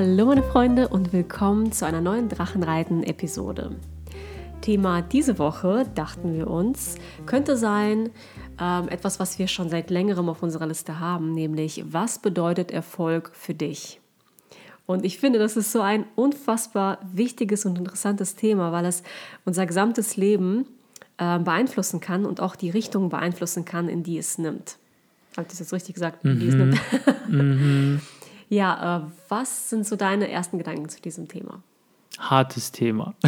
Hallo meine Freunde und willkommen zu einer neuen Drachenreiten-Episode. Thema diese Woche, dachten wir uns, könnte sein ähm, etwas, was wir schon seit längerem auf unserer Liste haben, nämlich was bedeutet Erfolg für dich? Und ich finde, das ist so ein unfassbar wichtiges und interessantes Thema, weil es unser gesamtes Leben äh, beeinflussen kann und auch die Richtung beeinflussen kann, in die es nimmt. Habe ich das jetzt richtig gesagt? In die es Mhm. nimmt? Mhm. Ja, äh, was sind so deine ersten Gedanken zu diesem Thema? Hartes Thema.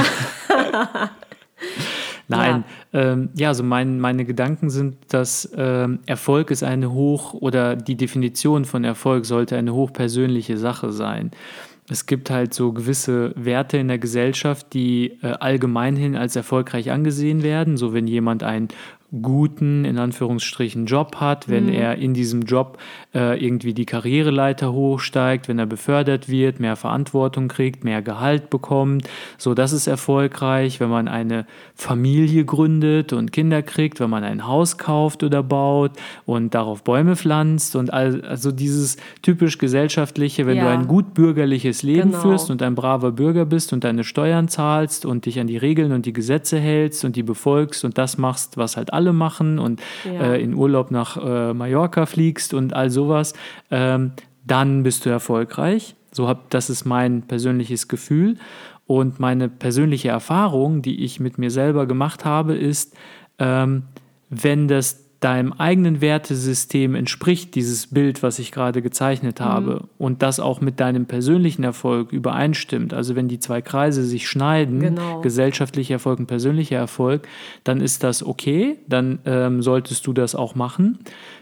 Nein, ja, ähm, ja also mein, meine Gedanken sind, dass ähm, Erfolg ist eine hoch oder die Definition von Erfolg sollte eine hochpersönliche Sache sein. Es gibt halt so gewisse Werte in der Gesellschaft, die äh, allgemeinhin als erfolgreich angesehen werden. So wenn jemand ein guten, in Anführungsstrichen, Job hat, wenn Mhm. er in diesem Job äh, irgendwie die Karriereleiter hochsteigt, wenn er befördert wird, mehr Verantwortung kriegt, mehr Gehalt bekommt. So, das ist erfolgreich, wenn man eine Familie gründet und Kinder kriegt, wenn man ein Haus kauft oder baut und darauf Bäume pflanzt und all, also dieses typisch gesellschaftliche, wenn du Ja. ein gut bürgerliches Leben Genau. führst und ein braver Bürger bist und deine Steuern zahlst und dich an die Regeln und die Gesetze hältst und die befolgst und das machst, was halt alle machen und Ja. äh, in Urlaub nach äh, Mallorca fliegst und all sowas, ähm, dann bist du erfolgreich. So hab, das ist mein persönliches Gefühl. Und meine persönliche Erfahrung, die ich mit mir selber gemacht habe, ist, ähm, wenn das deinem eigenen Wertesystem entspricht, dieses Bild, was ich gerade gezeichnet habe, und das auch mit deinem persönlichen Erfolg übereinstimmt, also wenn die zwei Kreise sich schneiden, Genau. gesellschaftlicher Erfolg und persönlicher Erfolg, dann ist das okay, dann ähm, solltest du das auch machen.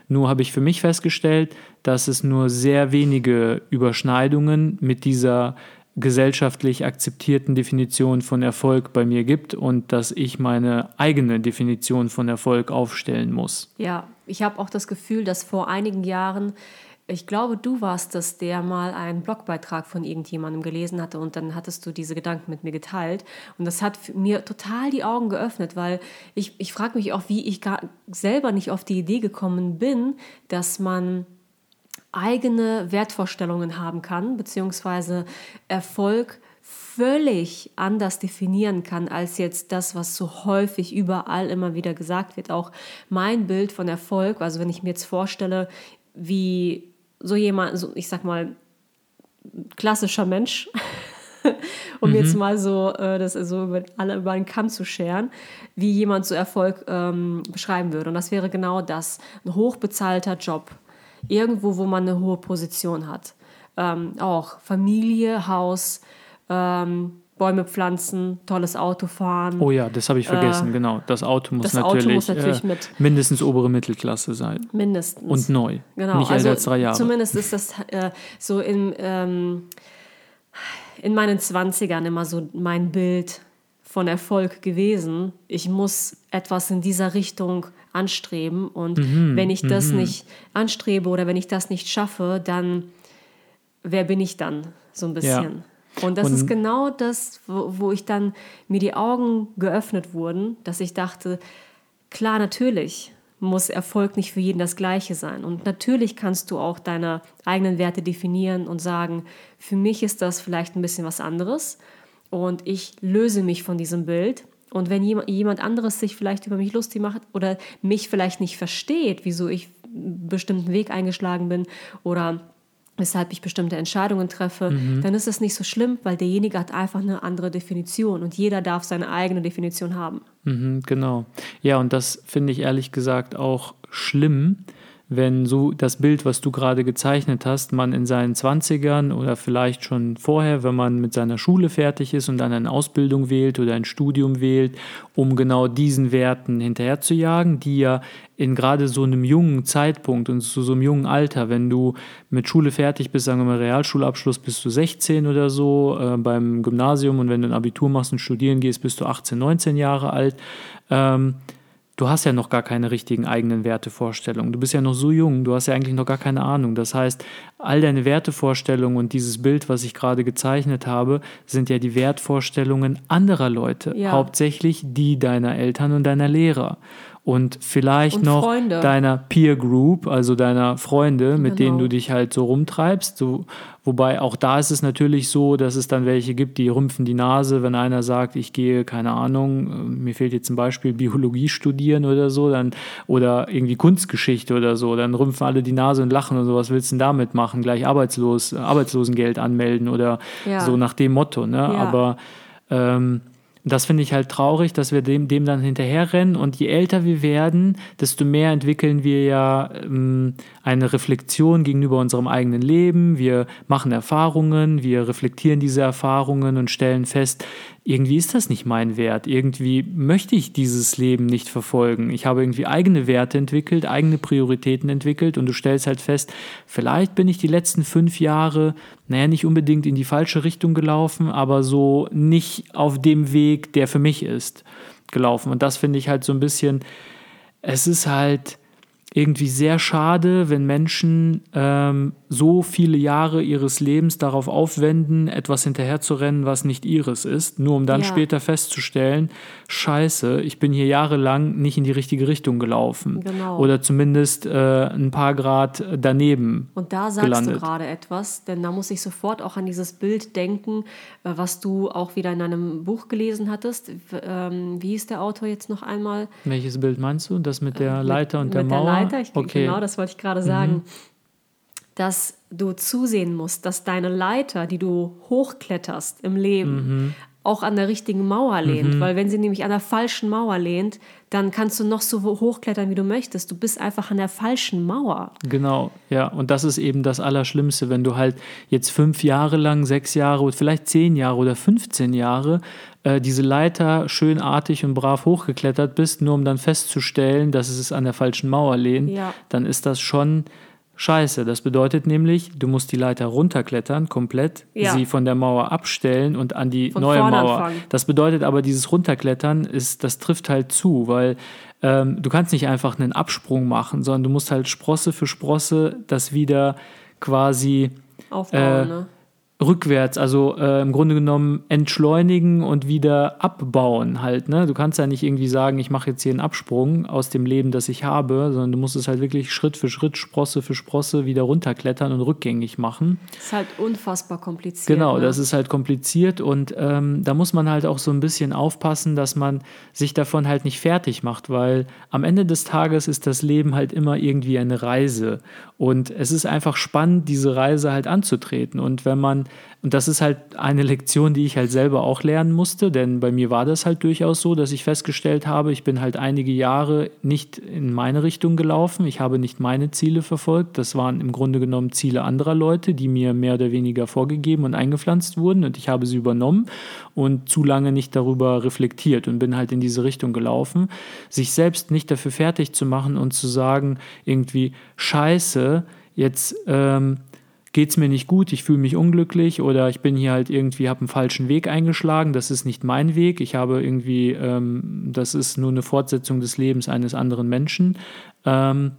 Nur habe ich für mich festgestellt, dass es nur sehr wenige Überschneidungen mit dieser gesellschaftlich akzeptierten Definition von Erfolg bei mir gibt und dass ich meine eigene Definition von Erfolg aufstellen muss. Ja, ich habe auch das Gefühl, dass vor einigen Jahren, ich glaube, du warst das, der mal einen Blogbeitrag von irgendjemandem gelesen hatte und dann hattest du diese Gedanken mit mir geteilt. Und das hat mir total die Augen geöffnet, weil ich, ich frage mich auch, wie ich gar selber nicht auf die Idee gekommen bin, dass man eigene Wertvorstellungen haben kann, beziehungsweise Erfolg völlig anders definieren kann als jetzt das, was so häufig überall immer wieder gesagt wird. Auch mein Bild von Erfolg, also wenn ich mir jetzt vorstelle, wie so jemand, so ich sag mal, klassischer Mensch, um jetzt mal so äh, das so über alle über einen Kamm zu scheren, wie jemand so Erfolg ähm, beschreiben würde. Und das wäre genau das: ein hochbezahlter Job, irgendwo, wo man eine hohe Position hat. Ähm, auch Familie, Haus, ähm, Bäume pflanzen, tolles Auto fahren. Oh ja, das habe ich vergessen, genau. Das Auto muss das Auto natürlich, muss natürlich äh, mindestens obere Mittelklasse sein. Mindestens. Und neu. Genau, Nicht also als drei Jahre. zumindest ist das äh, so in, ähm, in meinen Zwanzigern immer so mein Bild von Erfolg gewesen. Ich muss etwas in dieser Richtung anstreben und Mhm, wenn ich das nicht anstrebe oder wenn ich das nicht schaffe, dann wer bin ich dann so ein bisschen? Und das Und- ist genau das, wo, wo ich dann mir die Augen geöffnet wurden, dass ich dachte, klar, natürlich muss Erfolg nicht für jeden das gleiche sein. Und natürlich kannst du auch deine eigenen Werte definieren und sagen, für mich ist das vielleicht ein bisschen was anderes und ich löse mich von diesem Bild. Und wenn jemand, anderes sich vielleicht über mich lustig macht oder mich vielleicht nicht versteht, wieso ich einen bestimmten Weg eingeschlagen bin oder weshalb ich bestimmte Entscheidungen treffe, dann ist es nicht so schlimm, weil derjenige hat einfach eine andere Definition und jeder darf seine eigene Definition haben. Mhm, genau. Ja, und das finde ich ehrlich gesagt auch schlimm, wenn so das Bild, was du gerade gezeichnet hast, man in seinen 20ern oder vielleicht schon vorher, wenn man mit seiner Schule fertig ist und dann eine Ausbildung wählt oder ein Studium wählt, um genau diesen Werten hinterherzujagen, die ja in gerade so einem jungen Zeitpunkt und zu so einem jungen Alter, wenn du mit Schule fertig bist, sagen wir mal Realschulabschluss, bist du 16 oder so äh, beim Gymnasium und wenn du ein Abitur machst und studieren gehst, bist du 18, 19 Jahre alt. Ähm, du hast ja noch gar keine richtigen eigenen Wertevorstellungen. Du bist ja noch so jung, du hast ja eigentlich noch gar keine Ahnung. Das heißt, all deine Wertevorstellungen und dieses Bild, was ich gerade gezeichnet habe, sind ja die Wertvorstellungen anderer Leute, Ja. hauptsächlich die deiner Eltern und deiner Lehrer. Und vielleicht Und noch Freunde. deiner Peer Group, also deiner Freunde, mit denen Genau. du dich halt so rumtreibst. So, wobei auch da ist es natürlich so, dass es dann welche gibt, die rümpfen die Nase, wenn einer sagt, ich gehe, keine Ahnung, äh, mir fehlt jetzt zum Beispiel Biologie studieren oder so, dann oder irgendwie Kunstgeschichte oder so, dann rümpfen alle die Nase und lachen und so, was willst du denn damit machen? Gleich arbeitslos, Arbeitslosengeld anmelden oder Ja. so nach dem Motto, ne? Ja. Aber ähm, das finde ich halt traurig, dass wir dem, dem dann hinterherrennen. Und je älter wir werden, desto mehr entwickeln wir ja ähm, eine Reflexion gegenüber unserem eigenen Leben. Wir machen Erfahrungen, wir reflektieren diese Erfahrungen und stellen fest, irgendwie ist das nicht mein Wert. Irgendwie möchte ich dieses Leben nicht verfolgen. Ich habe irgendwie eigene Werte entwickelt, eigene Prioritäten entwickelt und du stellst halt fest, vielleicht bin ich die letzten fünf Jahre, naja, nicht unbedingt in die falsche Richtung gelaufen, aber so nicht auf dem Weg, der für mich ist, gelaufen. Und das finde ich halt so ein bisschen, es ist halt irgendwie sehr schade, wenn Menschen ähm, so viele Jahre ihres Lebens darauf aufwenden, etwas hinterherzurennen, was nicht ihres ist, nur um dann Ja. später festzustellen, scheiße, ich bin hier jahrelang nicht in die richtige Richtung gelaufen. Genau. Oder zumindest äh, ein paar Grad daneben. Und da sagst gelandet. du gerade etwas, denn da muss ich sofort auch an dieses Bild denken, äh, was du auch wieder in einem Buch gelesen hattest. Ähm, wie hieß der Autor jetzt noch einmal? Welches Bild meinst du? Das mit der Mit- Leiter und der mit Mauer? Der Leiter, ich, okay. Mhm. genau, das wollte ich gerade sagen. Dass du zusehen musst, dass deine Leiter, die du hochkletterst im Leben, Mhm. auch an der richtigen Mauer lehnt. Weil wenn sie nämlich an der falschen Mauer lehnt, dann kannst du noch so hochklettern, wie du möchtest. Du bist einfach an der falschen Mauer. Genau, ja. Und das ist eben das Allerschlimmste, wenn du halt jetzt fünf Jahre lang, sechs Jahre oder vielleicht zehn Jahre oder 15 Jahre äh, diese Leiter schönartig und brav hochgeklettert bist, nur um dann festzustellen, dass es an der falschen Mauer lehnt, Ja. dann ist das schon scheiße. Das bedeutet nämlich, du musst die Leiter runterklettern, komplett, Ja. sie von der Mauer abstellen und an die Von neue Mauer. anfangen. Das bedeutet aber, dieses Runterklettern ist, das trifft halt zu, weil ähm, du kannst nicht einfach einen Absprung machen, sondern du musst halt Sprosse für Sprosse das wieder quasi Aufbauen, Äh, ne? Rückwärts, also äh, im Grunde genommen entschleunigen und wieder abbauen halt. Ne? Du kannst ja nicht irgendwie sagen, ich mache jetzt hier einen Absprung aus dem Leben, das ich habe, sondern du musst es halt wirklich Schritt für Schritt, Sprosse für Sprosse wieder runterklettern und rückgängig machen. Ist halt unfassbar kompliziert. Genau, ne? das ist halt kompliziert und ähm, da muss man halt auch so ein bisschen aufpassen, dass man sich davon halt nicht fertig macht, weil am Ende des Tages ist das Leben halt immer irgendwie eine Reise und es ist einfach spannend, diese Reise halt anzutreten und wenn man, und das ist halt eine Lektion, die ich halt selber auch lernen musste, denn bei mir war das halt durchaus so, dass ich festgestellt habe, ich bin halt einige Jahre nicht in meine Richtung gelaufen, ich habe nicht meine Ziele verfolgt, das waren im Grunde genommen Ziele anderer Leute, die mir mehr oder weniger vorgegeben und eingepflanzt wurden und ich habe sie übernommen und zu lange nicht darüber reflektiert und bin halt in diese Richtung gelaufen. Sich selbst nicht dafür fertig zu machen und zu sagen, irgendwie, scheiße, jetzt ähm, geht es mir nicht gut, ich fühle mich unglücklich oder ich bin hier halt irgendwie, habe einen falschen Weg eingeschlagen, das ist nicht mein Weg, ich habe irgendwie, ähm, das ist nur eine Fortsetzung des Lebens eines anderen Menschen. Ähm,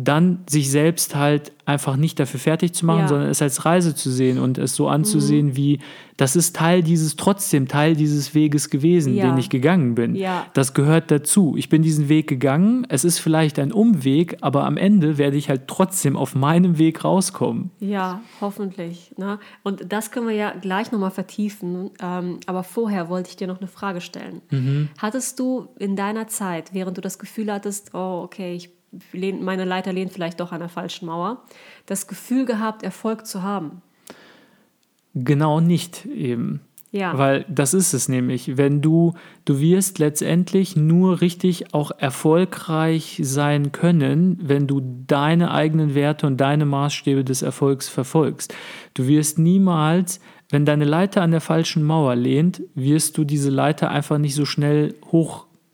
dann sich selbst halt einfach nicht dafür fertig zu machen, Ja. sondern es als Reise zu sehen und es so anzusehen, wie das ist Teil dieses, trotzdem Teil dieses Weges gewesen, Ja. den ich gegangen bin. Ja. Das gehört dazu. Ich bin diesen Weg gegangen, es ist vielleicht ein Umweg, aber am Ende werde ich halt trotzdem auf meinem Weg rauskommen. Ja, hoffentlich. Ne? Und das können wir ja gleich nochmal vertiefen. Ähm, aber vorher wollte ich dir noch eine Frage stellen. Mhm. Hattest du in deiner Zeit, während du das Gefühl hattest, oh, okay, ich lehn, meine Leiter lehnt vielleicht doch an der falschen Mauer, das Gefühl gehabt, Erfolg zu haben? Genau nicht eben. Ja. Weil das ist es nämlich. Wenn du, du wirst letztendlich nur richtig auch erfolgreich sein können, wenn du deine eigenen Werte und deine Maßstäbe des Erfolgs verfolgst. Du wirst niemals, wenn deine Leiter an der falschen Mauer lehnt, wirst du diese Leiter einfach nicht so schnell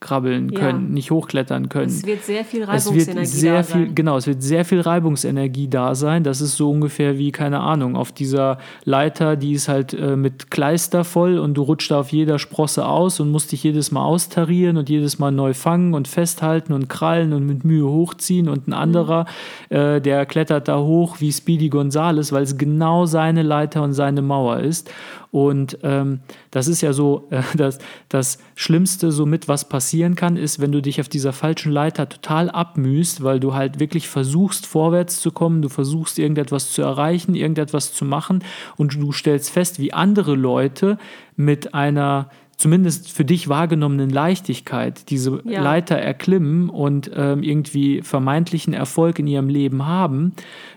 hochkrabbeln Ja. können, nicht hochklettern können. Es wird sehr viel Es Reibungsenergie wird sehr da viel, sein. genau, es wird sehr viel Reibungsenergie da sein. Das ist so ungefähr wie, keine Ahnung, auf dieser Leiter, die ist halt äh, mit Kleister voll und du rutschst da auf jeder Sprosse aus und musst dich jedes Mal austarieren und jedes Mal neu fangen und festhalten und krallen und mit Mühe hochziehen und ein anderer, äh, der klettert da hoch wie Speedy Gonzales, weil es genau seine Leiter und seine Mauer ist. Und ähm, das ist ja so, äh, das, das Schlimmste, so mit was passieren kann, ist, wenn du dich auf dieser falschen Leiter total abmühst, weil du halt wirklich versuchst, vorwärts zu kommen, du versuchst, irgendetwas zu erreichen, irgendetwas zu machen. Und du stellst fest, wie andere Leute mit einer zumindest für dich wahrgenommenen Leichtigkeit diese ja. Leiter erklimmen und ähm, irgendwie vermeintlichen Erfolg in ihrem Leben haben,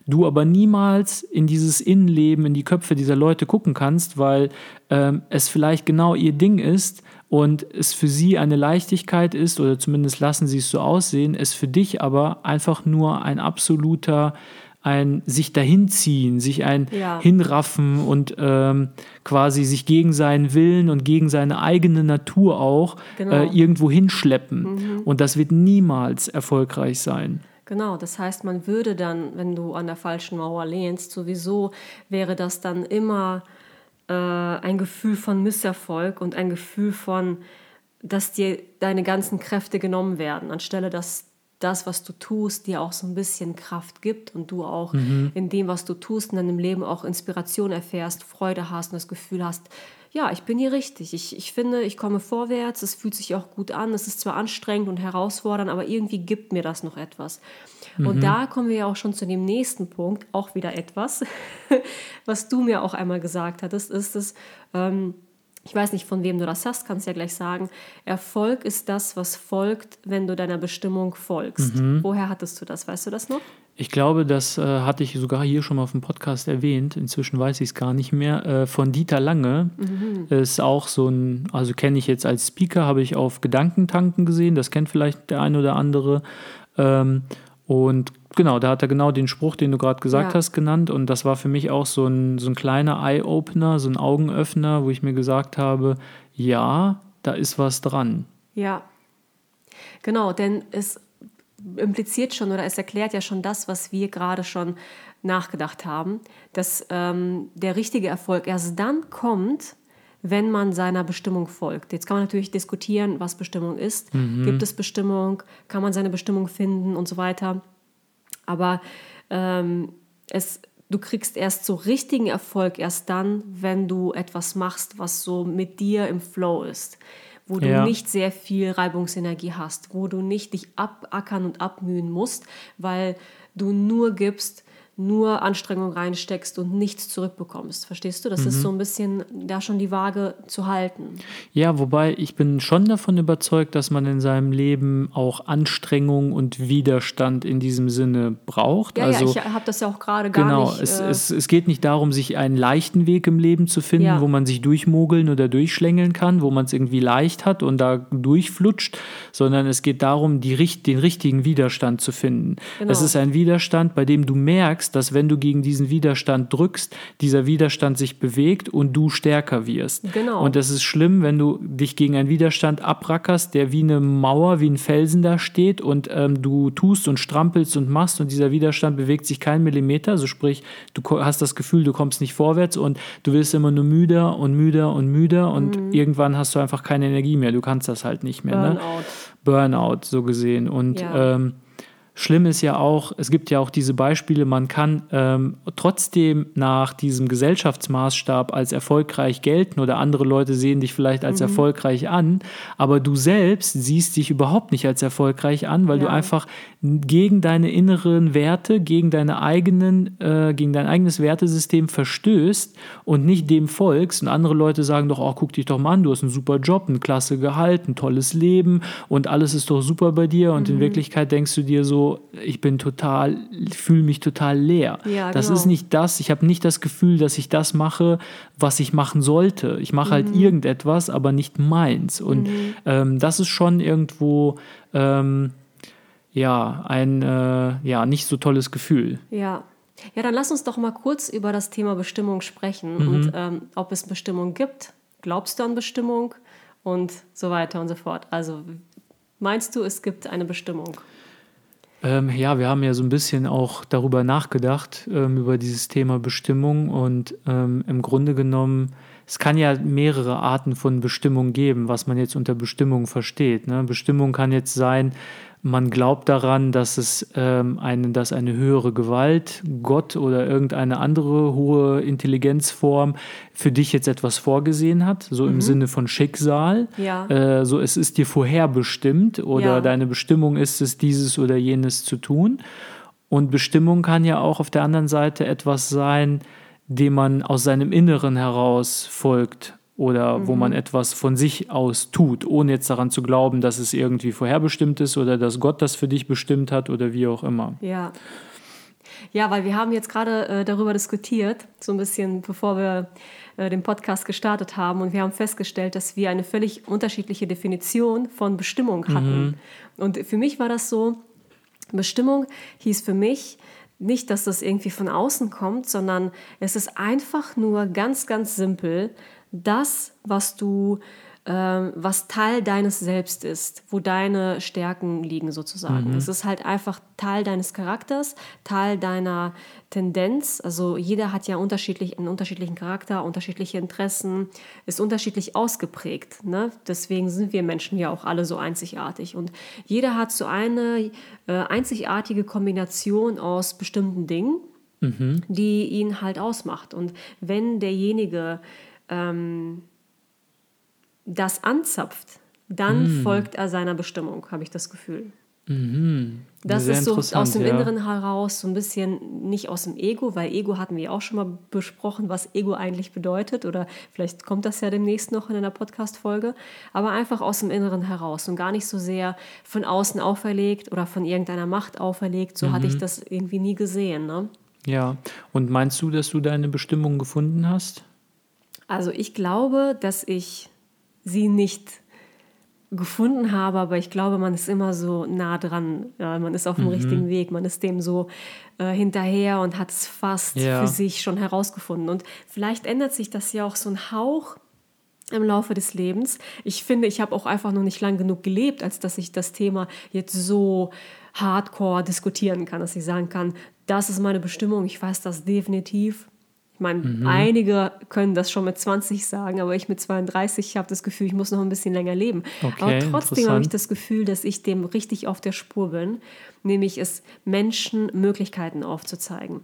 du aber niemals in dieses Innenleben, in die Köpfe dieser Leute gucken kannst, weil ähm, es vielleicht genau ihr Ding ist und es für sie eine Leichtigkeit ist, oder zumindest lassen sie es so aussehen, es für dich aber einfach nur ein absoluter ein sich dahinziehen, sich ein ja. hinraffen und ähm, quasi sich gegen seinen Willen und gegen seine eigene Natur auch genau. äh, irgendwo hinschleppen. Mhm. Und das wird niemals erfolgreich sein. Genau, das heißt, man würde dann, wenn du an der falschen Mauer lehnst, sowieso wäre das dann immer äh, ein Gefühl von Misserfolg und ein Gefühl von, dass dir deine ganzen Kräfte genommen werden, anstelle dass das, was du tust, dir auch so ein bisschen Kraft gibt und du auch mhm. in dem, was du tust, in deinem Leben auch Inspiration erfährst, Freude hast und das Gefühl hast, ja, ich bin hier richtig. Ich, ich finde, ich komme vorwärts, es fühlt sich auch gut an, es ist zwar anstrengend und herausfordernd, aber irgendwie gibt mir das noch etwas. Mhm. Und da kommen wir ja auch schon zu dem nächsten Punkt, auch wieder etwas, was du mir auch einmal gesagt hattest, ist es, ähm, ich weiß nicht, von wem du das hast, kannst ja gleich sagen. Erfolg ist das, was folgt, wenn du deiner Bestimmung folgst. Mhm. Woher hattest du das? Weißt du das noch? Ich glaube, das äh, hatte ich sogar hier schon mal auf dem Podcast erwähnt. Inzwischen weiß ich es gar nicht mehr. Äh, von Dieter Lange mhm. ist auch so ein, also kenne ich jetzt als Speaker, habe ich auf Gedankentanken gesehen. Das kennt vielleicht der eine oder andere. Ähm, und genau, da hat er genau den Spruch, den du gerade gesagt ja. hast, genannt. Und das war für mich auch so ein, so ein kleiner Eye-Opener, so ein Augenöffner, wo ich mir gesagt habe, ja, da ist was dran. Ja, genau, denn es impliziert schon oder es erklärt ja schon das, was wir gerade schon nachgedacht haben, dass ähm, der richtige Erfolg erst dann kommt, wenn man seiner Bestimmung folgt. Jetzt kann man natürlich diskutieren, was Bestimmung ist. Mhm. Gibt es Bestimmung? Kann man seine Bestimmung finden und so weiter? Aber ähm, es, du kriegst erst so richtigen Erfolg erst dann, wenn du etwas machst, was so mit dir im Flow ist. Wo du ja. nicht sehr viel Reibungsenergie hast, wo du nicht dich abackern und abmühen musst, weil du nur gibst, nur Anstrengung reinsteckst und nichts zurückbekommst. Verstehst du? Das mhm. ist so ein bisschen da schon die Waage zu halten. Ja, wobei ich bin schon davon überzeugt, dass man in seinem Leben auch Anstrengung und Widerstand in diesem Sinne braucht. Ja, also, ja ich habe das ja auch gerade gar genau, nicht. Genau, es, äh, es, es geht nicht darum, sich einen leichten Weg im Leben zu finden, ja. wo man sich durchmogeln oder durchschlängeln kann, wo man es irgendwie leicht hat und da durchflutscht, sondern es geht darum, die, den richtigen Widerstand zu finden. Genau. Es ist ein Widerstand, bei dem du merkst, merkst, dass wenn du gegen diesen Widerstand drückst, dieser Widerstand sich bewegt und du stärker wirst. Genau. Und das ist schlimm, wenn du dich gegen einen Widerstand abrackerst, der wie eine Mauer, wie ein Felsen da steht und ähm, du tust und strampelst und machst und dieser Widerstand bewegt sich keinen Millimeter. Also sprich, du hast das Gefühl, du kommst nicht vorwärts und du wirst immer nur müder und müder und müder und mhm. irgendwann hast du einfach keine Energie mehr. Du kannst das halt nicht mehr. Ne? Burnout. Ne? Burnout, so gesehen. Und ja. ähm, Schlimm ist ja auch, es gibt ja auch diese Beispiele, man kann ähm, trotzdem nach diesem Gesellschaftsmaßstab als erfolgreich gelten oder andere Leute sehen dich vielleicht als mhm. erfolgreich an, aber du selbst siehst dich überhaupt nicht als erfolgreich an, weil ja. du einfach gegen deine inneren Werte, gegen deine eigenen, äh, gegen dein eigenes Wertesystem verstößt und nicht dem folgst und andere Leute sagen doch, oh, guck dich doch mal an, du hast einen super Job, ein klasse Gehalt, ein tolles Leben und alles ist doch super bei dir und mhm. in Wirklichkeit denkst du dir so, ich bin total, fühle mich total leer. Ja, das genau. ist nicht das, ich habe nicht das Gefühl, dass ich das mache, was ich machen sollte. Ich mache halt mhm. halt irgendetwas, aber nicht meins. Und mhm. ähm, das ist schon irgendwo ähm, ja ein äh, ja nicht so tolles Gefühl. Ja. Ja, dann lass uns doch mal kurz über das Thema Bestimmung sprechen mhm. und ähm, ob es Bestimmung gibt. Glaubst du an Bestimmung? Und so weiter und so fort. Also meinst du, es gibt eine Bestimmung? Ähm, ja, wir haben ja so ein bisschen auch darüber nachgedacht, ähm, über dieses Thema Bestimmung und ähm, im Grunde genommen, es kann ja mehrere Arten von Bestimmung geben, was man jetzt unter Bestimmung versteht. Ne? Bestimmung kann jetzt sein, man glaubt daran, dass es ähm, eine, dass eine höhere Gewalt, Gott oder irgendeine andere hohe Intelligenzform für dich jetzt etwas vorgesehen hat, so mhm. im Sinne von Schicksal. Ja. Äh, so es ist dir vorherbestimmt oder Ja. deine Bestimmung ist es, dieses oder jenes zu tun. Und Bestimmung kann ja auch auf der anderen Seite etwas sein, dem man aus seinem Inneren heraus folgt oder wo man etwas von sich aus tut, ohne jetzt daran zu glauben, dass es irgendwie vorherbestimmt ist oder dass Gott das für dich bestimmt hat oder wie auch immer. Ja. Ja, weil wir haben jetzt gerade äh, darüber diskutiert, so ein bisschen bevor wir äh, den Podcast gestartet haben und wir haben festgestellt, dass wir eine völlig unterschiedliche Definition von Bestimmung hatten. Und für mich war das so, Bestimmung hieß für mich nicht, dass das irgendwie von außen kommt, sondern es ist einfach nur ganz, ganz simpel das, was du, ähm, was Teil deines Selbst ist, wo deine Stärken liegen sozusagen. Es ist halt einfach Teil deines Charakters, Teil deiner Tendenz. Also jeder hat ja unterschiedlich, einen unterschiedlichen Charakter, unterschiedliche Interessen, ist unterschiedlich ausgeprägt. Ne? Deswegen sind wir Menschen ja auch alle so einzigartig. Und jeder hat so eine äh, einzigartige Kombination aus bestimmten Dingen, die ihn halt ausmacht. Und wenn derjenige ähm, das anzapft, dann folgt er seiner Bestimmung, habe ich das Gefühl. Das Sehr ist so aus dem ja. Inneren heraus, so ein bisschen nicht aus dem Ego, weil Ego hatten wir auch schon mal besprochen, was Ego eigentlich bedeutet. Oder vielleicht kommt das ja demnächst noch in einer Podcast-Folge. Aber einfach aus dem Inneren heraus und gar nicht so sehr von außen auferlegt oder von irgendeiner Macht auferlegt. So hatte ich das irgendwie nie gesehen. Ne? Ja, und meinst du, dass du deine Bestimmung gefunden hast? Also ich glaube, dass ich sie nicht gefunden habe, aber ich glaube, man ist immer so nah dran. Ja, man ist auf dem Mhm. richtigen Weg, man ist dem so äh, hinterher und hat es fast Ja. für sich schon herausgefunden. Und vielleicht ändert sich das ja auch so ein Hauch im Laufe des Lebens. Ich finde, ich habe auch einfach noch nicht lang genug gelebt, als dass ich das Thema jetzt so hardcore diskutieren kann, dass ich sagen kann, das ist meine Bestimmung, ich weiß das definitiv. Ich meine, Mhm. einige können das schon mit 20 sagen, aber ich mit 32 habe das Gefühl, ich muss noch ein bisschen länger leben. Okay, aber trotzdem habe ich das Gefühl, dass ich dem richtig auf der Spur bin, nämlich es Menschen Möglichkeiten aufzuzeigen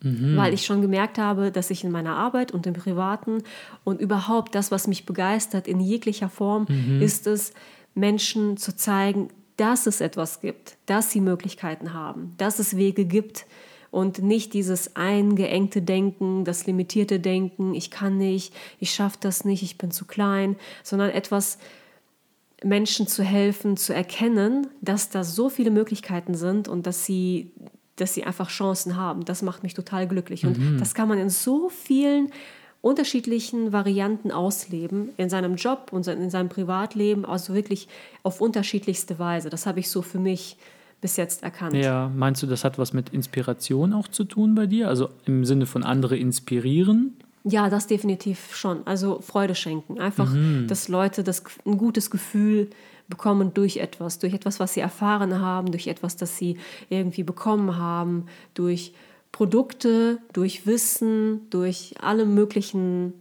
Mhm. weil ich schon gemerkt habe, dass ich in meiner Arbeit und im Privaten und überhaupt das, was mich begeistert in jeglicher Form, Mhm. ist es, Menschen zu zeigen, dass es etwas gibt, dass sie Möglichkeiten haben, dass es Wege gibt und nicht dieses eingeengte Denken, das limitierte Denken, ich kann nicht, ich schaffe das nicht, ich bin zu klein, sondern etwas Menschen zu helfen, zu erkennen, dass da so viele Möglichkeiten sind und dass sie, dass sie einfach Chancen haben. Das macht mich total glücklich. Und das kann man in so vielen unterschiedlichen Varianten ausleben, in seinem Job und in seinem Privatleben, also wirklich auf unterschiedlichste Weise. Das habe ich so für mich bis jetzt erkannt. Ja, meinst du, das hat was mit Inspiration auch zu tun bei dir? Also im Sinne von andere inspirieren? Ja, das definitiv schon. Also Freude schenken. Einfach, dass Leute das, ein gutes Gefühl bekommen durch etwas, durch etwas, was sie erfahren haben, durch etwas, das sie irgendwie bekommen haben, durch Produkte, durch Wissen, durch alle möglichen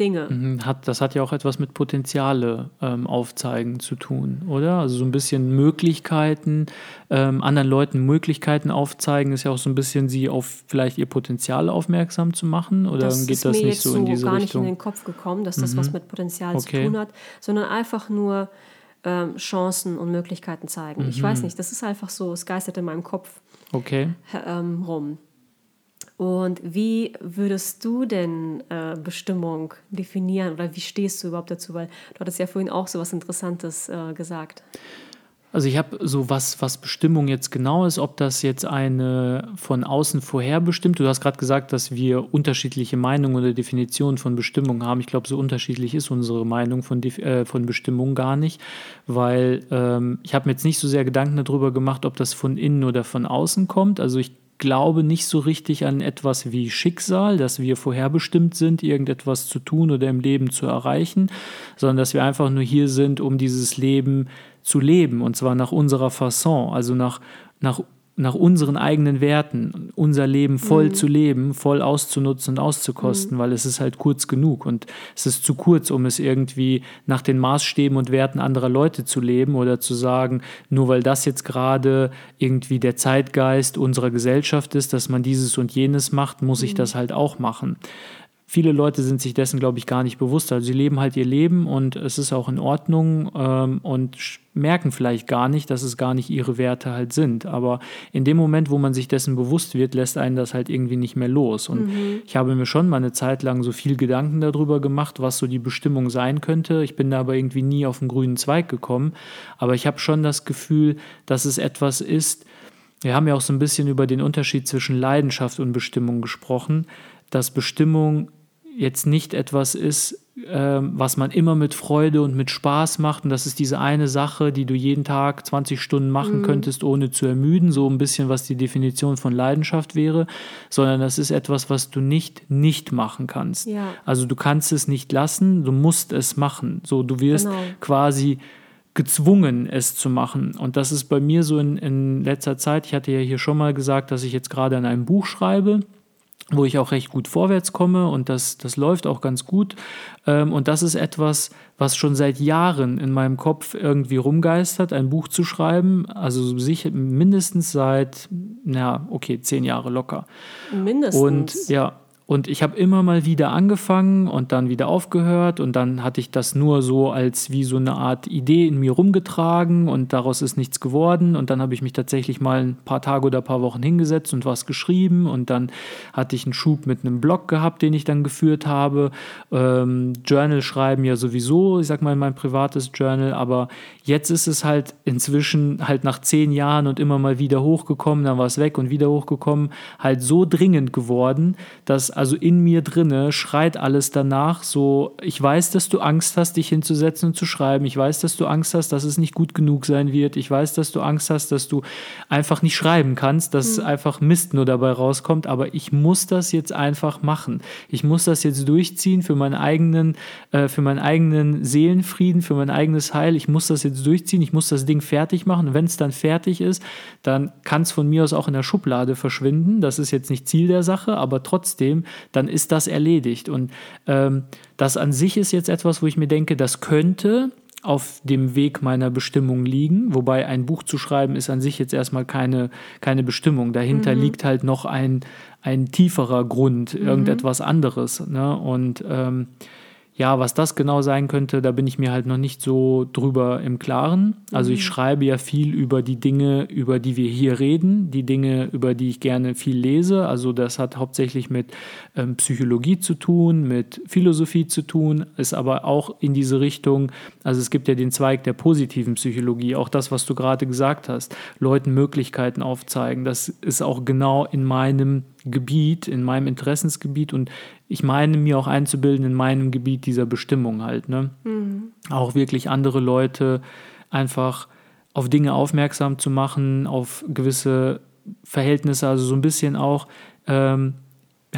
Dinge. Mhm, Hat, das hat ja auch etwas mit Potenziale ähm, aufzeigen zu tun, oder? Also so ein bisschen Möglichkeiten, ähm, anderen Leuten Möglichkeiten aufzeigen, ist ja auch so ein bisschen sie auf vielleicht ihr Potenzial aufmerksam zu machen, oder Das geht ist das mir nicht jetzt so in diese gar nicht in Richtung? den Kopf gekommen, dass das was mit Potenzial Okay. zu tun hat, sondern einfach nur ähm, Chancen und Möglichkeiten zeigen. Ich weiß nicht, das ist einfach so, es geistert in meinem Kopf Okay. ähm, rum. Und wie würdest du denn äh, Bestimmung definieren oder wie stehst du überhaupt dazu? Weil du hattest ja vorhin auch so was Interessantes äh, gesagt. Also ich habe so was, was Bestimmung jetzt genau ist, ob das jetzt eine von außen vorherbestimmt. Du hast gerade gesagt, dass wir unterschiedliche Meinungen oder Definitionen von Bestimmung haben. Ich glaube, so unterschiedlich ist unsere Meinung von, äh, von Bestimmung gar nicht, weil ähm, ich habe mir jetzt nicht so sehr Gedanken darüber gemacht, ob das von innen oder von außen kommt. Also ich glaube nicht so richtig an etwas wie Schicksal, dass wir vorherbestimmt sind, irgendetwas zu tun oder im Leben zu erreichen, sondern dass wir einfach nur hier sind, um dieses Leben zu leben und zwar nach unserer Fasson, also nach, nach nach unseren eigenen Werten, unser Leben voll mhm. zu leben, voll auszunutzen und auszukosten, mhm. weil es ist halt kurz genug und es ist zu kurz, um es irgendwie nach den Maßstäben und Werten anderer Leute zu leben oder zu sagen, nur weil das jetzt gerade irgendwie der Zeitgeist unserer Gesellschaft ist, dass man dieses und jenes macht, muss ich mhm. das halt auch machen viele Leute sind sich dessen, glaube ich, gar nicht bewusst. Also sie leben halt ihr Leben und es ist auch in Ordnung ähm, und merken vielleicht gar nicht, dass es gar nicht ihre Werte halt sind. Aber in dem Moment, wo man sich dessen bewusst wird, lässt einen das halt irgendwie nicht mehr los. Und mhm. ich habe mir schon mal eine Zeit lang so viel Gedanken darüber gemacht, was so die Bestimmung sein könnte. Ich bin da aber irgendwie nie auf den grünen Zweig gekommen. Aber ich habe schon das Gefühl, dass es etwas ist, wir haben ja auch so ein bisschen über den Unterschied zwischen Leidenschaft und Bestimmung gesprochen, dass Bestimmung jetzt nicht etwas ist, äh, was man immer mit Freude und mit Spaß macht. Und das ist diese eine Sache, die du jeden Tag 20 Stunden machen mhm. könntest, ohne zu ermüden. So ein bisschen, was die Definition von Leidenschaft wäre. Sondern das ist etwas, was du nicht nicht machen kannst. Ja. Also du kannst es nicht lassen, du musst es machen. So, du wirst genau. quasi gezwungen, es zu machen. Und das ist bei mir so in, in letzter Zeit. Ich hatte ja hier schon mal gesagt, dass ich jetzt gerade an einem Buch schreibe wo ich auch recht gut vorwärts komme und das, das läuft auch ganz gut. Ähm, und das ist etwas, was schon seit Jahren in meinem Kopf irgendwie rumgeistert, ein Buch zu schreiben. Also sicher mindestens seit, na, okay, zehn Jahre locker. Mindestens. Und ja, und ich habe immer mal wieder angefangen und dann wieder aufgehört und dann hatte ich das nur so als wie so eine Art Idee in mir rumgetragen und daraus ist nichts geworden. Und dann habe ich mich tatsächlich mal ein paar Tage oder ein paar Wochen hingesetzt und was geschrieben und dann hatte ich einen Schub mit einem Blog gehabt, den ich dann geführt habe. Ähm, Journal schreiben ja sowieso, ich sag mal mein privates Journal, aber jetzt ist es halt inzwischen halt nach zehn Jahren und immer mal wieder hochgekommen, dann war es weg und wieder hochgekommen, halt so dringend geworden, dass also in mir drinne schreit alles danach so, ich weiß, dass du Angst hast, dich hinzusetzen und zu schreiben. Ich weiß, dass du Angst hast, dass es nicht gut genug sein wird. Ich weiß, dass du Angst hast, dass du einfach nicht schreiben kannst, dass mhm. einfach Mist nur dabei rauskommt. Aber ich muss das jetzt einfach machen. Ich muss das jetzt durchziehen für meinen eigenen, äh, für meinen eigenen Seelenfrieden, für mein eigenes Heil. Ich muss das jetzt durchziehen. Ich muss das Ding fertig machen. Und wenn es dann fertig ist, dann kann es von mir aus auch in der Schublade verschwinden. Das ist jetzt nicht Ziel der Sache, aber trotzdem dann ist das erledigt. Und ähm, das an sich ist jetzt etwas, wo ich mir denke, das könnte auf dem Weg meiner Bestimmung liegen, wobei ein Buch zu schreiben ist an sich jetzt erstmal keine, keine Bestimmung. Dahinter mhm. liegt halt noch ein, ein tieferer Grund, mhm. irgendetwas anderes. Ne? Und ähm, ja, was das genau sein könnte, da bin ich mir halt noch nicht so drüber im Klaren. Also ich mhm. schreibe ja viel über die Dinge, über die wir hier reden, die Dinge, über die ich gerne viel lese. Also das hat hauptsächlich mit ähm, Psychologie zu tun, mit Philosophie zu tun, ist aber auch in diese Richtung, also es gibt ja den Zweig der positiven Psychologie, auch das, was du gerade gesagt hast, Leuten Möglichkeiten aufzeigen. Das ist auch genau in meinem Gebiet, in meinem Interessensgebiet und ich meine mir auch einzubilden in meinem Gebiet dieser Bestimmung halt. Ne? Mhm. Auch wirklich andere Leute einfach auf Dinge aufmerksam zu machen, auf gewisse Verhältnisse, also so ein bisschen auch ähm,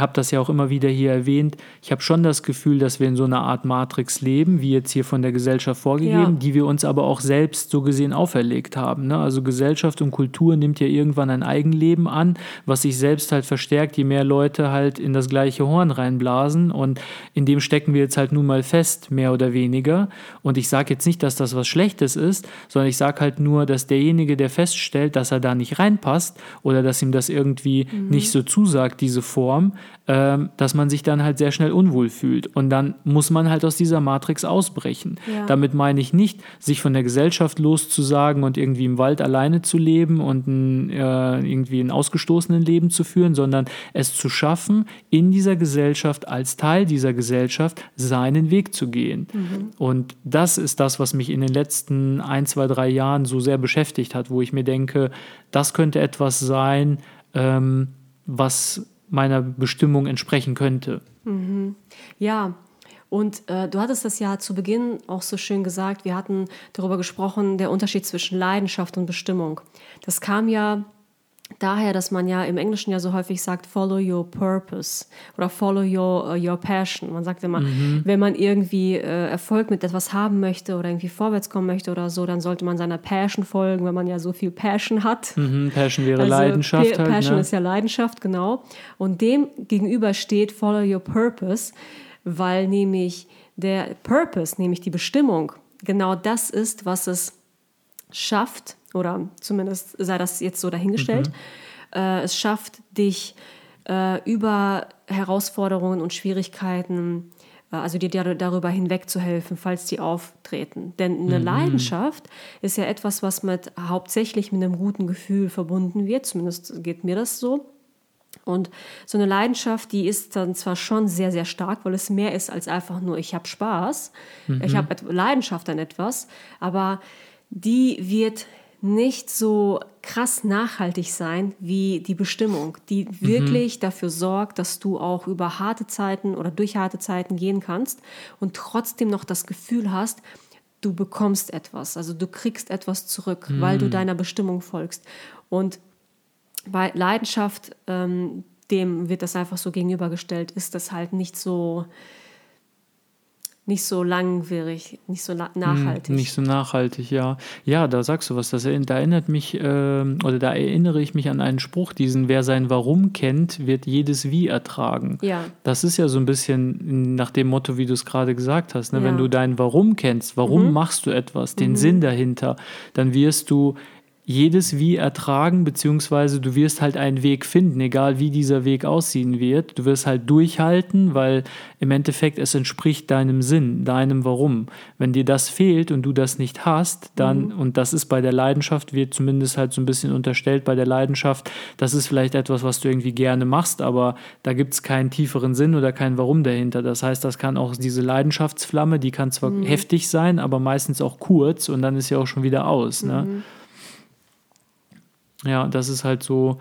habe das ja auch immer wieder hier erwähnt, ich habe schon das Gefühl, dass wir in so einer Art Matrix leben, wie jetzt hier von der Gesellschaft vorgegeben, ja. die wir uns aber auch selbst so gesehen auferlegt haben. Ne? Also Gesellschaft und Kultur nimmt ja irgendwann ein Eigenleben an, was sich selbst halt verstärkt, je mehr Leute halt in das gleiche Horn reinblasen und in dem stecken wir jetzt halt nun mal fest, mehr oder weniger. Und ich sage jetzt nicht, dass das was Schlechtes ist, sondern ich sage halt nur, dass derjenige, der feststellt, dass er da nicht reinpasst oder dass ihm das irgendwie mhm. nicht so zusagt, diese Form, dass man sich dann halt sehr schnell unwohl fühlt. Und dann muss man halt aus dieser Matrix ausbrechen. Ja. Damit meine ich nicht, sich von der Gesellschaft loszusagen und irgendwie im Wald alleine zu leben und ein, äh, irgendwie ein ausgestoßenen Leben zu führen, sondern es zu schaffen, in dieser Gesellschaft, als Teil dieser Gesellschaft, seinen Weg zu gehen. Mhm. Und das ist das, was mich in den letzten ein, zwei, drei Jahren so sehr beschäftigt hat, wo ich mir denke, das könnte etwas sein, ähm, was meiner Bestimmung entsprechen könnte. Mhm. Ja, und äh, du hattest das ja zu Beginn auch so schön gesagt, wir hatten darüber gesprochen, der Unterschied zwischen Leidenschaft und Bestimmung. Das kam ja daher, dass man ja im Englischen ja so häufig sagt, follow your purpose oder follow your, uh, your passion. Man sagt immer, mhm. wenn man irgendwie äh, Erfolg mit etwas haben möchte oder irgendwie vorwärts kommen möchte oder so, dann sollte man seiner Passion folgen, wenn man ja so viel Passion hat. Mhm, Passion wäre also, Leidenschaft. Pa halt, Passion ne? ist ja Leidenschaft, genau. Und dem gegenüber steht follow your purpose, weil nämlich der Purpose, nämlich die Bestimmung, genau das ist, was es schafft, oder zumindest sei das jetzt so dahingestellt, mhm. äh, es schafft dich äh, über Herausforderungen und Schwierigkeiten, äh, also dir darüber hinwegzuhelfen, falls die auftreten. Denn eine mhm. Leidenschaft ist ja etwas, was mit hauptsächlich mit einem guten Gefühl verbunden wird, zumindest geht mir das so. Und so eine Leidenschaft, die ist dann zwar schon sehr, sehr stark, weil es mehr ist als einfach nur, ich habe Spaß, mhm. ich habe Leidenschaft an etwas, aber die wird nicht so krass nachhaltig sein wie die Bestimmung, die mhm. wirklich dafür sorgt, dass du auch über harte Zeiten oder durch harte Zeiten gehen kannst und trotzdem noch das Gefühl hast, du bekommst etwas, also du kriegst etwas zurück, mhm. weil du mhm. deiner Bestimmung folgst. Und bei Leidenschaft, ähm, dem wird das einfach so gegenübergestellt, ist das halt nicht so nicht so langwierig, nicht so nachhaltig. Hm, nicht so nachhaltig, ja. Ja, da sagst du was. Das, da erinnert mich, äh, oder da erinnere ich mich an einen Spruch, diesen, wer sein Warum kennt, wird jedes Wie ertragen. Ja. Das ist ja so ein bisschen nach dem Motto, wie du es gerade gesagt hast. Ne? Ja. Wenn du dein Warum kennst, warum mhm. machst du etwas, den mhm. Sinn dahinter, dann wirst du jedes Wie ertragen, beziehungsweise du wirst halt einen Weg finden, egal wie dieser Weg aussehen wird. Du wirst halt durchhalten, weil im Endeffekt es entspricht deinem Sinn, deinem Warum. Wenn dir das fehlt und du das nicht hast, dann, mhm. und das ist bei der Leidenschaft, wird zumindest halt so ein bisschen unterstellt bei der Leidenschaft, das ist vielleicht etwas, was du irgendwie gerne machst, aber da gibt es keinen tieferen Sinn oder kein Warum dahinter. Das heißt, das kann auch diese Leidenschaftsflamme, die kann zwar mhm. heftig sein, aber meistens auch kurz und dann ist sie auch schon wieder aus. Ne? Ja, das ist halt so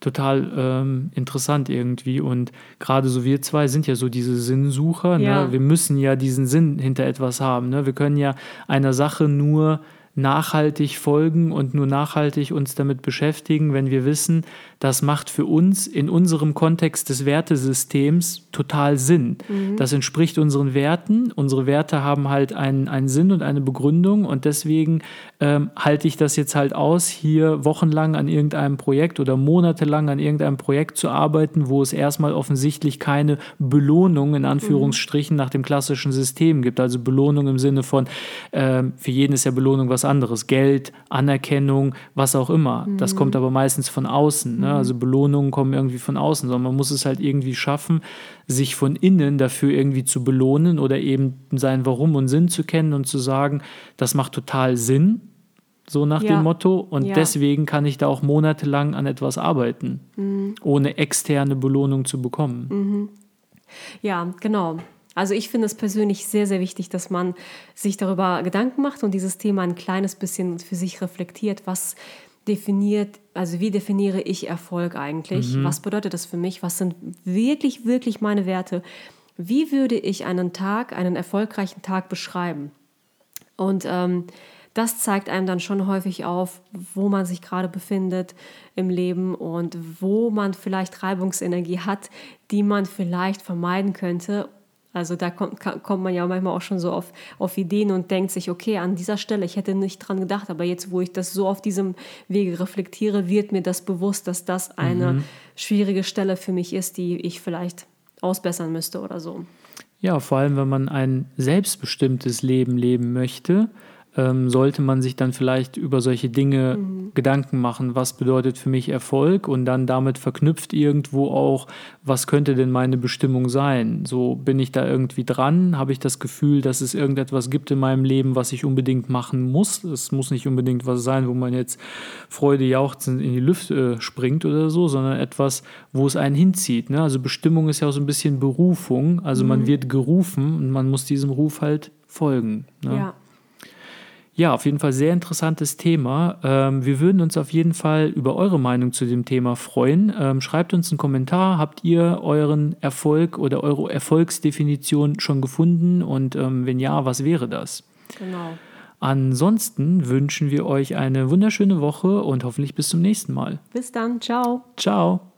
total ähm, interessant irgendwie. Und gerade so wir zwei sind ja so diese Sinnsucher. Ne? Ja. Wir müssen ja diesen Sinn hinter etwas haben. Ne? Wir können ja einer Sache nur nachhaltig folgen und nur nachhaltig uns damit beschäftigen, wenn wir wissen, das macht für uns in unserem Kontext des Wertesystems total Sinn. Mhm. Das entspricht unseren Werten. Unsere Werte haben halt einen, einen Sinn und eine Begründung und deswegen ähm, halte ich das jetzt halt aus, hier wochenlang an irgendeinem Projekt oder monatelang an irgendeinem Projekt zu arbeiten, wo es erstmal offensichtlich keine Belohnung in Anführungsstrichen mhm. nach dem klassischen System gibt. Also Belohnung im Sinne von, äh, für jeden ist ja Belohnung was anderes. Geld, Anerkennung, was auch immer. Mhm. Das kommt aber meistens von außen. Ne? Mhm. Also Belohnungen kommen irgendwie von außen, sondern man muss es halt irgendwie schaffen, sich von innen dafür irgendwie zu belohnen oder eben seinen Warum und Sinn zu kennen und zu sagen, das macht total Sinn, so nach ja. dem Motto. Und ja. deswegen kann ich da auch monatelang an etwas arbeiten, mhm. ohne externe Belohnung zu bekommen. Mhm. Ja, genau. Also ich finde es persönlich sehr, sehr wichtig, dass man sich darüber Gedanken macht und dieses Thema ein kleines bisschen für sich reflektiert. Was definiert, also wie definiere ich Erfolg eigentlich? Mhm. Was bedeutet das für mich? Was sind wirklich, wirklich meine Werte? Wie würde ich einen Tag, einen erfolgreichen Tag beschreiben? Und ähm, das zeigt einem dann schon häufig auf, wo man sich gerade befindet im Leben und wo man vielleicht Reibungsenergie hat, die man vielleicht vermeiden könnte also da kommt, kommt man ja manchmal auch schon so auf, auf Ideen und denkt sich, okay, an dieser Stelle, ich hätte nicht dran gedacht, aber jetzt, wo ich das so auf diesem Wege reflektiere, wird mir das bewusst, dass das eine mhm. schwierige Stelle für mich ist, die ich vielleicht ausbessern müsste oder so. Ja, vor allem, wenn man ein selbstbestimmtes Leben leben möchte, ähm, sollte man sich dann vielleicht über solche Dinge mhm. Gedanken machen, was bedeutet für mich Erfolg und dann damit verknüpft irgendwo auch, was könnte denn meine Bestimmung sein? So bin ich da irgendwie dran? Habe ich das Gefühl, dass es irgendetwas gibt in meinem Leben, was ich unbedingt machen muss? Es muss nicht unbedingt was sein, wo man jetzt Freude jauchzend in die Lüfte äh, springt oder so, sondern etwas, wo es einen hinzieht. Ne? Also Bestimmung ist ja auch so ein bisschen Berufung. Also mhm. man wird gerufen und man muss diesem Ruf halt folgen. Ne? Ja. Ja, auf jeden Fall sehr interessantes Thema. Ähm, wir würden uns auf jeden Fall über eure Meinung zu dem Thema freuen. Ähm, schreibt uns einen Kommentar. Habt ihr euren Erfolg oder eure Erfolgsdefinition schon gefunden? Und ähm, wenn ja, was wäre das? Genau. Ansonsten wünschen wir euch eine wunderschöne Woche und hoffentlich bis zum nächsten Mal. Bis dann. Ciao. Ciao.